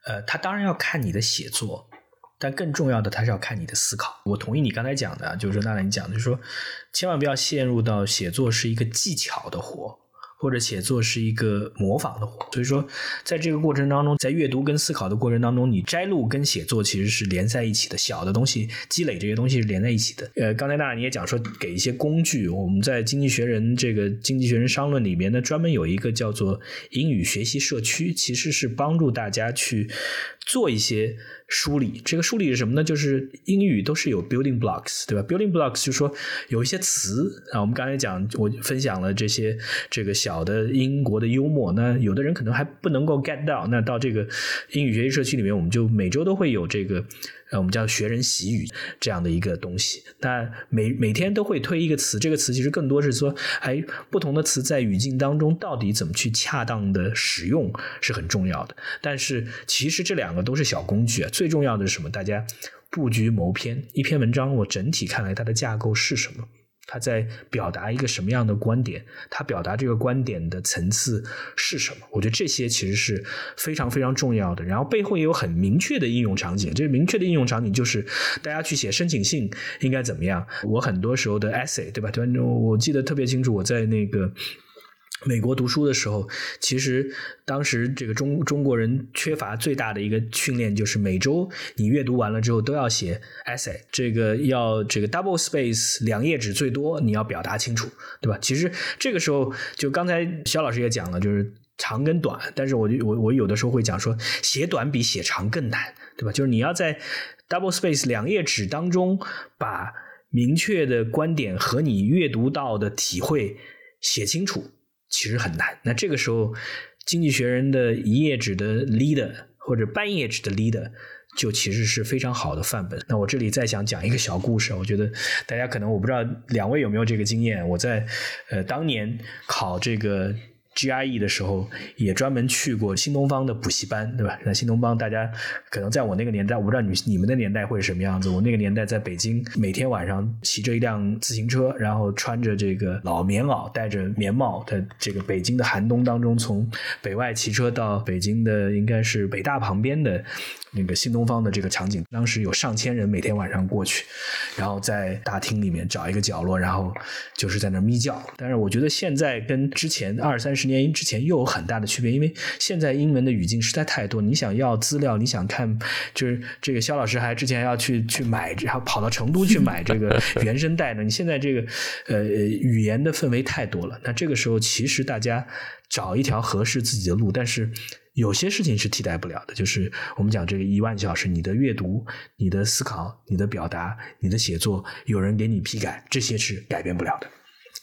呃，他当然要看你的写作。但更重要的，它是要看你的思考。我同意你刚才讲的，就是，娜娜你讲的，就是说，千万不要陷入到写作是一个技巧的活。或者写作是一个模仿的活，所以说，在这个过程当中，在阅读跟思考的过程当中，你摘录跟写作其实是连在一起的，小的东西积累这些东西是连在一起的。呃，刚才娜娜你也讲说，给一些工具，我们在《经济学人》这个《经济学人商论》里面呢，专门有一个叫做英语学习社区，其实是帮助大家去做一些梳理。这个梳理是什么呢？就是英语都是有 building blocks，对吧？building blocks 就是说有一些词啊，我们刚才讲，我分享了这些这个小。的英国的幽默，那有的人可能还不能够 get 到。那到这个英语学习社区里面，我们就每周都会有这个，呃，我们叫学人习语这样的一个东西。那每每天都会推一个词，这个词其实更多是说，哎，不同的词在语境当中到底怎么去恰当的使用是很重要的。但是其实这两个都是小工具啊，最重要的是什么？大家布局谋篇，一篇文章我整体看来它的架构是什么？他在表达一个什么样的观点？他表达这个观点的层次是什么？我觉得这些其实是非常非常重要的。然后背后也有很明确的应用场景。这个明确的应用场景就是大家去写申请信应该怎么样？我很多时候的 essay，对吧？对，我记得特别清楚，我在那个。美国读书的时候，其实当时这个中中国人缺乏最大的一个训练，就是每周你阅读完了之后都要写 essay，这个要这个 double space 两页纸最多，你要表达清楚，对吧？其实这个时候，就刚才肖老师也讲了，就是长跟短，但是我就我我有的时候会讲说，写短比写长更难，对吧？就是你要在 double space 两页纸当中，把明确的观点和你阅读到的体会写清楚。其实很难。那这个时候，《经济学人》的一页纸的 leader 或者半页纸的 leader。就其实是非常好的范本。那我这里再想讲一个小故事，我觉得大家可能我不知道两位有没有这个经验。我在呃当年考这个。GIE 的时候也专门去过新东方的补习班，对吧？那新东方大家可能在我那个年代，我不知道你你们的年代会是什么样子。我那个年代在北京，每天晚上骑着一辆自行车，然后穿着这个老棉袄，戴着棉帽，在这个北京的寒冬当中，从北外骑车到北京的应该是北大旁边的那个新东方的这个场景。当时有上千人每天晚上过去，然后在大厅里面找一个角落，然后就是在那眯觉。但是我觉得现在跟之前二三十。十年之前又有很大的区别，因为现在英文的语境实在太多。你想要资料，你想看，就是这个肖老师还之前要去去买，然后跑到成都去买这个 原声带呢。你现在这个呃语言的氛围太多了，那这个时候其实大家找一条合适自己的路，但是有些事情是替代不了的，就是我们讲这个一万小时，你的阅读、你的思考、你的表达、你的写作，有人给你批改，这些是改变不了的。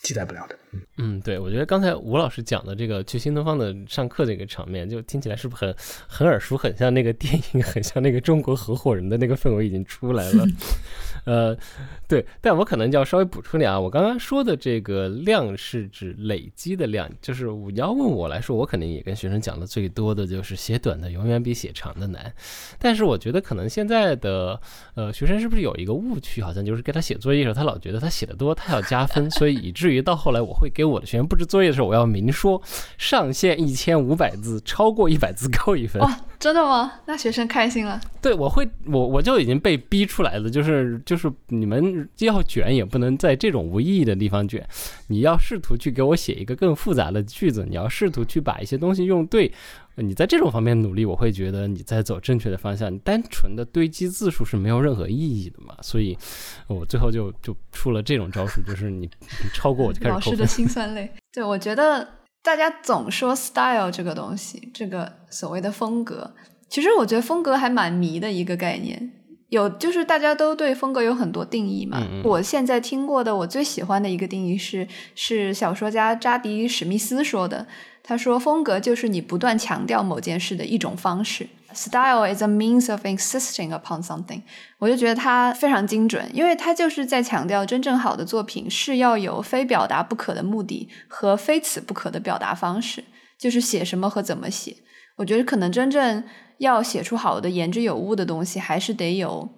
替代不了的。嗯，对，我觉得刚才吴老师讲的这个去新东方的上课这个场面，就听起来是不是很很耳熟，很像那个电影，很像那个中国合伙人的那个氛围已经出来了。呃，对，但我可能就要稍微补充点啊，我刚刚说的这个量是指累积的量，就是你要问我来说，我肯定也跟学生讲的最多的就是写短的永远比写长的难。但是我觉得可能现在的呃学生是不是有一个误区，好像就是给他写作业的时候，他老觉得他写的多，他要加分，所以以至于到后来我会给我的学生布置作业的时候，我要明说上限一千五百字，超过一百字扣一分。哇真的吗？那学生开心了。对，我会，我我就已经被逼出来了，就是就是你们要卷也不能在这种无意义的地方卷，你要试图去给我写一个更复杂的句子，你要试图去把一些东西用对，你在这种方面努力，我会觉得你在走正确的方向。你单纯的堆积字数是没有任何意义的嘛，所以我最后就就出了这种招数，就是你超过我就开始老师的辛酸泪。对，我觉得。大家总说 style 这个东西，这个所谓的风格，其实我觉得风格还蛮迷的一个概念。有就是大家都对风格有很多定义嘛。我现在听过的，我最喜欢的一个定义是，是小说家扎迪史密斯说的。他说：“风格就是你不断强调某件事的一种方式。Style is a means of insisting upon something。”我就觉得他非常精准，因为他就是在强调真正好的作品是要有非表达不可的目的和非此不可的表达方式，就是写什么和怎么写。我觉得可能真正要写出好的、言之有物的东西，还是得有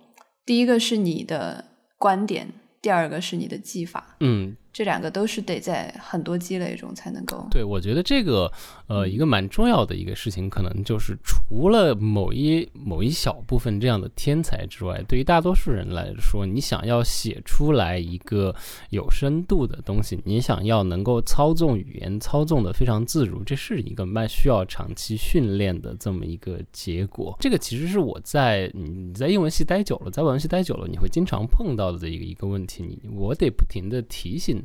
第一个是你的观点，第二个是你的技法。嗯。这两个都是得在很多积累中才能够。对，我觉得这个呃一个蛮重要的一个事情，可能就是除了某一某一小部分这样的天才之外，对于大多数人来说，你想要写出来一个有深度的东西，你想要能够操纵语言操纵的非常自如，这是一个蛮需要长期训练的这么一个结果。这个其实是我在你在英文系待久了，在外文系待久了，你会经常碰到的一个一个问题，你我得不停的提醒。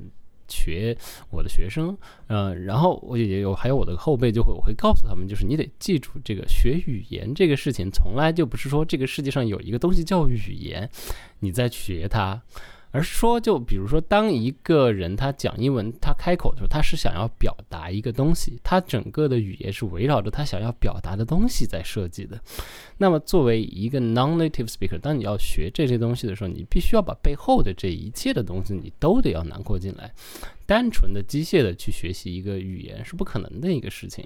学我的学生，嗯，然后我也有还有我的后辈就会，我会告诉他们，就是你得记住，这个学语言这个事情，从来就不是说这个世界上有一个东西叫语言，你在学它。而是说，就比如说，当一个人他讲英文，他开口的时候，他是想要表达一个东西，他整个的语言是围绕着他想要表达的东西在设计的。那么，作为一个 non-native speaker，当你要学这些东西的时候，你必须要把背后的这一切的东西，你都得要囊括进来。单纯的机械的去学习一个语言是不可能的一个事情。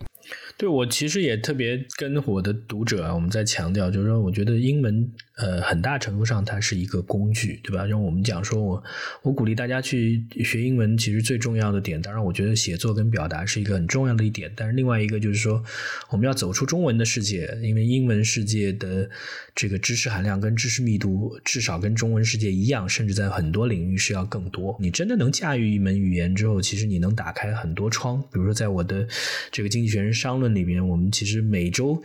对我其实也特别跟我的读者啊，我们在强调，就是说，我觉得英文呃很大程度上它是一个工具，对吧？让我们讲说我我鼓励大家去学英文，其实最重要的点，当然我觉得写作跟表达是一个很重要的一点，但是另外一个就是说，我们要走出中文的世界，因为英文世界的这个知识含量跟知识密度至少跟中文世界一样，甚至在很多领域是要更多。你真的能驾驭一门语言。之后，其实你能打开很多窗。比如说，在我的这个《经济学人商论》里面，我们其实每周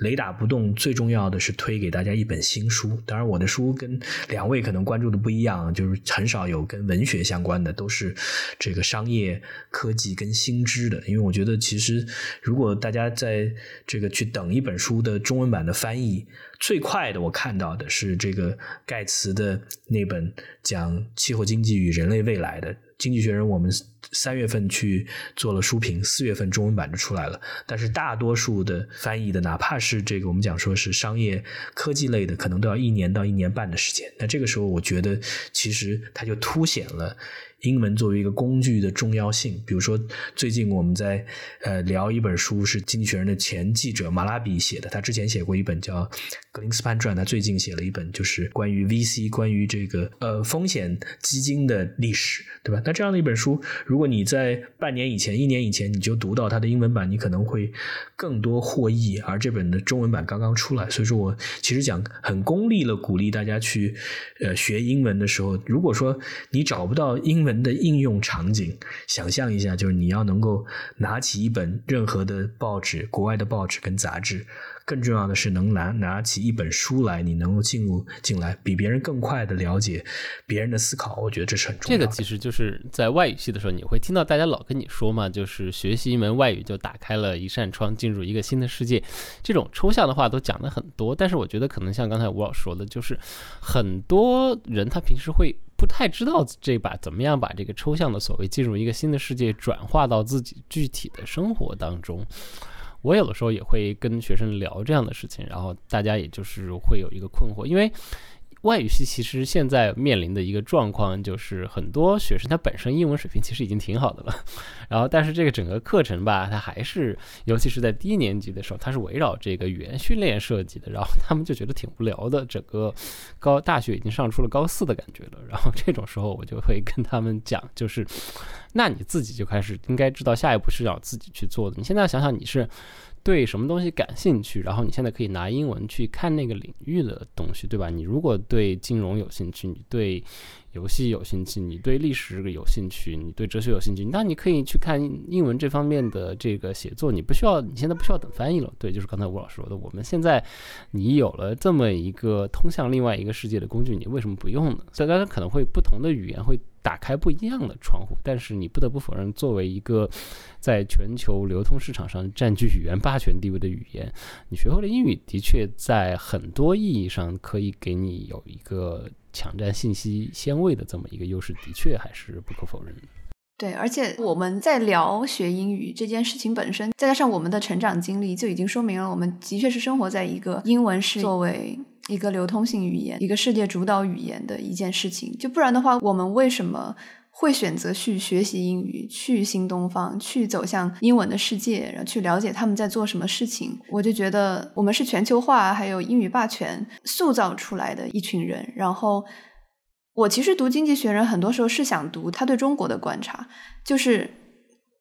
雷打不动，最重要的是推给大家一本新书。当然，我的书跟两位可能关注的不一样，就是很少有跟文学相关的，都是这个商业、科技跟新知的。因为我觉得，其实如果大家在这个去等一本书的中文版的翻译，最快的我看到的是这个盖茨的那本讲气候经济与人类未来的。经济学人，我们三月份去做了书评，四月份中文版就出来了。但是大多数的翻译的，哪怕是这个我们讲说是商业科技类的，可能都要一年到一年半的时间。那这个时候，我觉得其实它就凸显了。英文作为一个工具的重要性，比如说最近我们在呃聊一本书，是《经济学人》的前记者马拉比写的，他之前写过一本叫《格林斯潘传》，他最近写了一本就是关于 VC、关于这个呃风险基金的历史，对吧？那这样的一本书，如果你在半年以前、一年以前你就读到它的英文版，你可能会更多获益。而这本的中文版刚刚出来，所以说我其实讲很功利了，鼓励大家去呃学英文的时候，如果说你找不到英文。的应用场景，想象一下，就是你要能够拿起一本任何的报纸，国外的报纸跟杂志。更重要的是，能拿拿起一本书来，你能够进入进来，比别人更快的了解别人的思考。我觉得这是很重要的。这个其实就是在外语系的时候，你会听到大家老跟你说嘛，就是学习一门外语就打开了一扇窗，进入一个新的世界。这种抽象的话都讲的很多，但是我觉得可能像刚才吴老师说的，就是很多人他平时会不太知道这把怎么样把这个抽象的所谓进入一个新的世界转化到自己具体的生活当中。我有的时候也会跟学生聊这样的事情，然后大家也就是会有一个困惑，因为。外语系其实现在面临的一个状况就是，很多学生他本身英文水平其实已经挺好的了，然后但是这个整个课程吧，它还是，尤其是在低年级的时候，它是围绕这个语言训练设计的，然后他们就觉得挺无聊的。整个高大学已经上出了高四的感觉了，然后这种时候我就会跟他们讲，就是，那你自己就开始应该知道下一步是要自己去做的。你现在想想你是。对什么东西感兴趣，然后你现在可以拿英文去看那个领域的东西，对吧？你如果对金融有兴趣，你对。游戏有兴趣，你对历史有兴趣，你对哲学有兴趣，那你可以去看英文这方面的这个写作。你不需要，你现在不需要等翻译了。对，就是刚才吴老师说的，我们现在你有了这么一个通向另外一个世界的工具，你为什么不用呢？所以大家可能会不同的语言会打开不一样的窗户，但是你不得不否认，作为一个在全球流通市场上占据语言霸权地位的语言，你学会了英语，的确在很多意义上可以给你有一个。抢占信息先位的这么一个优势，的确还是不可否认的。对，而且我们在聊学英语这件事情本身，再加上我们的成长经历，就已经说明了我们的确是生活在一个英文是作为一个流通性语言、一个世界主导语言的一件事情。就不然的话，我们为什么？会选择去学习英语，去新东方，去走向英文的世界，然后去了解他们在做什么事情。我就觉得我们是全球化还有英语霸权塑造出来的一群人。然后我其实读《经济学人》，很多时候是想读他对中国的观察。就是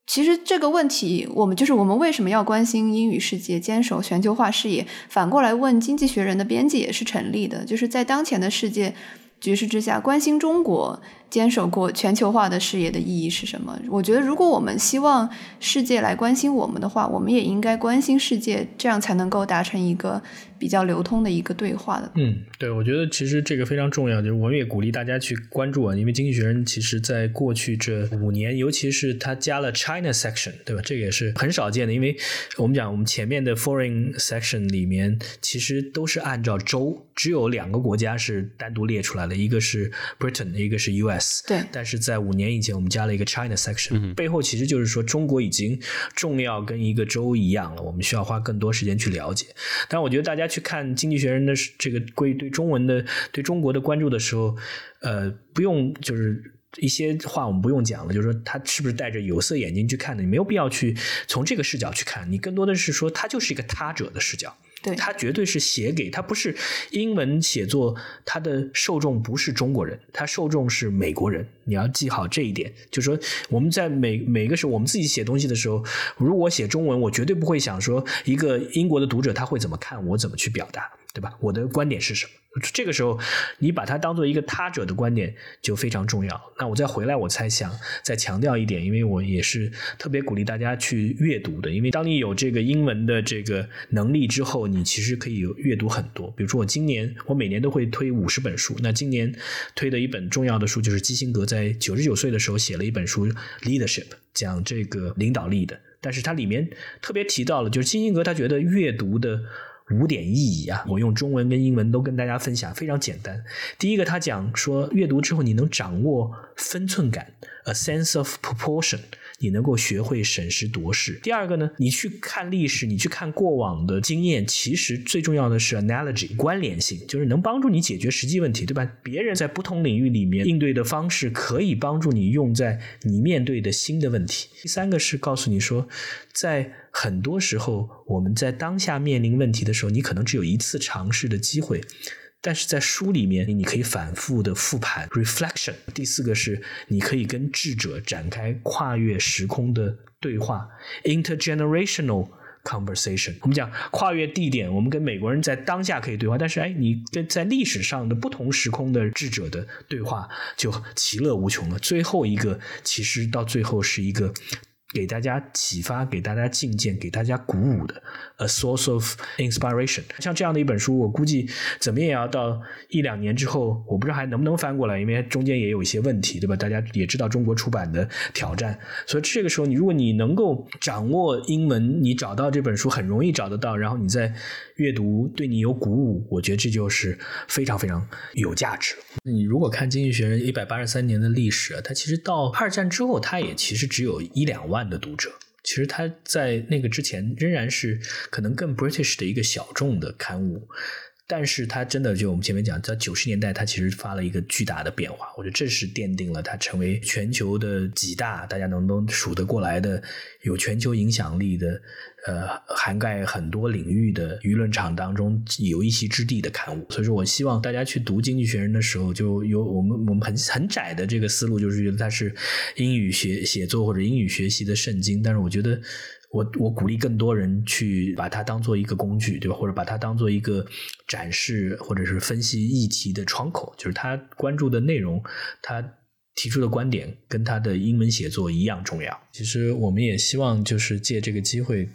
其实这个问题，我们就是我们为什么要关心英语世界，坚守全球化视野？反过来问《经济学人》的编辑也是成立的。就是在当前的世界局势之下，关心中国。坚守过全球化的事业的意义是什么？我觉得，如果我们希望世界来关心我们的话，我们也应该关心世界，这样才能够达成一个比较流通的一个对话的。嗯，对，我觉得其实这个非常重要，就是我们也鼓励大家去关注啊，因为《经济学人》其实在过去这五年，尤其是它加了 China section，对吧？这个也是很少见的，因为我们讲我们前面的 Foreign section 里面，其实都是按照州，只有两个国家是单独列出来的，一个是 Britain，一个是 US。对，但是在五年以前，我们加了一个 China section，背后其实就是说中国已经重要跟一个州一样了，我们需要花更多时间去了解。但我觉得大家去看《经济学人》的这个关于对中文的、对中国的关注的时候，呃，不用就是一些话我们不用讲了，就是说他是不是戴着有色眼镜去看的，你没有必要去从这个视角去看，你更多的是说他就是一个他者的视角。对，他绝对是写给他，不是英文写作，他的受众不是中国人，他受众是美国人。你要记好这一点，就说我们在每每个时候，我们自己写东西的时候，如果写中文，我绝对不会想说一个英国的读者他会怎么看我，怎么去表达。对吧？我的观点是什么？这个时候，你把它当做一个他者的观点就非常重要。那我再回来，我才想再强调一点，因为我也是特别鼓励大家去阅读的。因为当你有这个英文的这个能力之后，你其实可以阅读很多。比如说，我今年我每年都会推五十本书。那今年推的一本重要的书就是基辛格在九十九岁的时候写了一本书《Leadership》，讲这个领导力的。但是它里面特别提到了，就是基辛格他觉得阅读的。五点意义啊，我用中文跟英文都跟大家分享，非常简单。第一个，他讲说阅读之后你能掌握分寸感，a sense of proportion。你能够学会审时度势。第二个呢，你去看历史，你去看过往的经验，其实最重要的是 analogy 关联性，就是能帮助你解决实际问题，对吧？别人在不同领域里面应对的方式，可以帮助你用在你面对的新的问题。第三个是告诉你说，在很多时候，我们在当下面临问题的时候，你可能只有一次尝试的机会。但是在书里面，你可以反复的复盘 reflection。第四个是，你可以跟智者展开跨越时空的对话 intergenerational conversation。我们讲跨越地点，我们跟美国人在当下可以对话，但是哎，你跟在历史上的不同时空的智者的对话就其乐无穷了。最后一个，其实到最后是一个。给大家启发，给大家进谏，给大家鼓舞的，a source of inspiration。像这样的一本书，我估计怎么也要到一两年之后，我不知道还能不能翻过来，因为中间也有一些问题，对吧？大家也知道中国出版的挑战，所以这个时候，你如果你能够掌握英文，你找到这本书很容易找得到，然后你再阅读对你有鼓舞，我觉得这就是非常非常有价值。你如果看《经济学人》一百八十三年的历史，它其实到二战之后，它也其实只有一两万。的读者，其实他在那个之前仍然是可能更 British 的一个小众的刊物。但是它真的就我们前面讲，在九十年代，它其实发了一个巨大的变化。我觉得这是奠定了它成为全球的几大，大家能都数得过来的，有全球影响力的，呃，涵盖很多领域的舆论场当中有一席之地的刊物。所以说我希望大家去读《经济学人》的时候，就有我们我们很很窄的这个思路，就是觉得它是英语学写作或者英语学习的圣经。但是我觉得。我我鼓励更多人去把它当做一个工具，对吧？或者把它当做一个展示或者是分析议题的窗口，就是他关注的内容，他提出的观点跟他的英文写作一样重要。其实我们也希望就是借这个机会。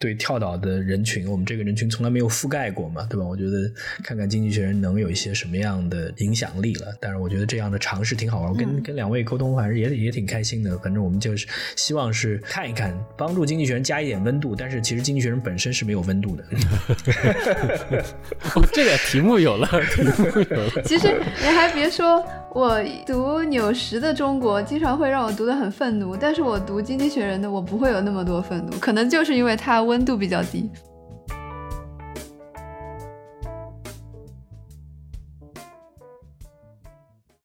对跳岛的人群，我们这个人群从来没有覆盖过嘛，对吧？我觉得看看经济学人能有一些什么样的影响力了。但是我觉得这样的尝试挺好玩，跟跟两位沟通，反正也也挺开心的。反正我们就是希望是看一看，帮助经济学人加一点温度。但是其实经济学人本身是没有温度的。这个题目有了，题目有了。其实你还别说，我读纽什的中国，经常会让我读得很愤怒。但是我读经济学人的，我不会有那么多愤怒，可能就是因为他。温度比较低。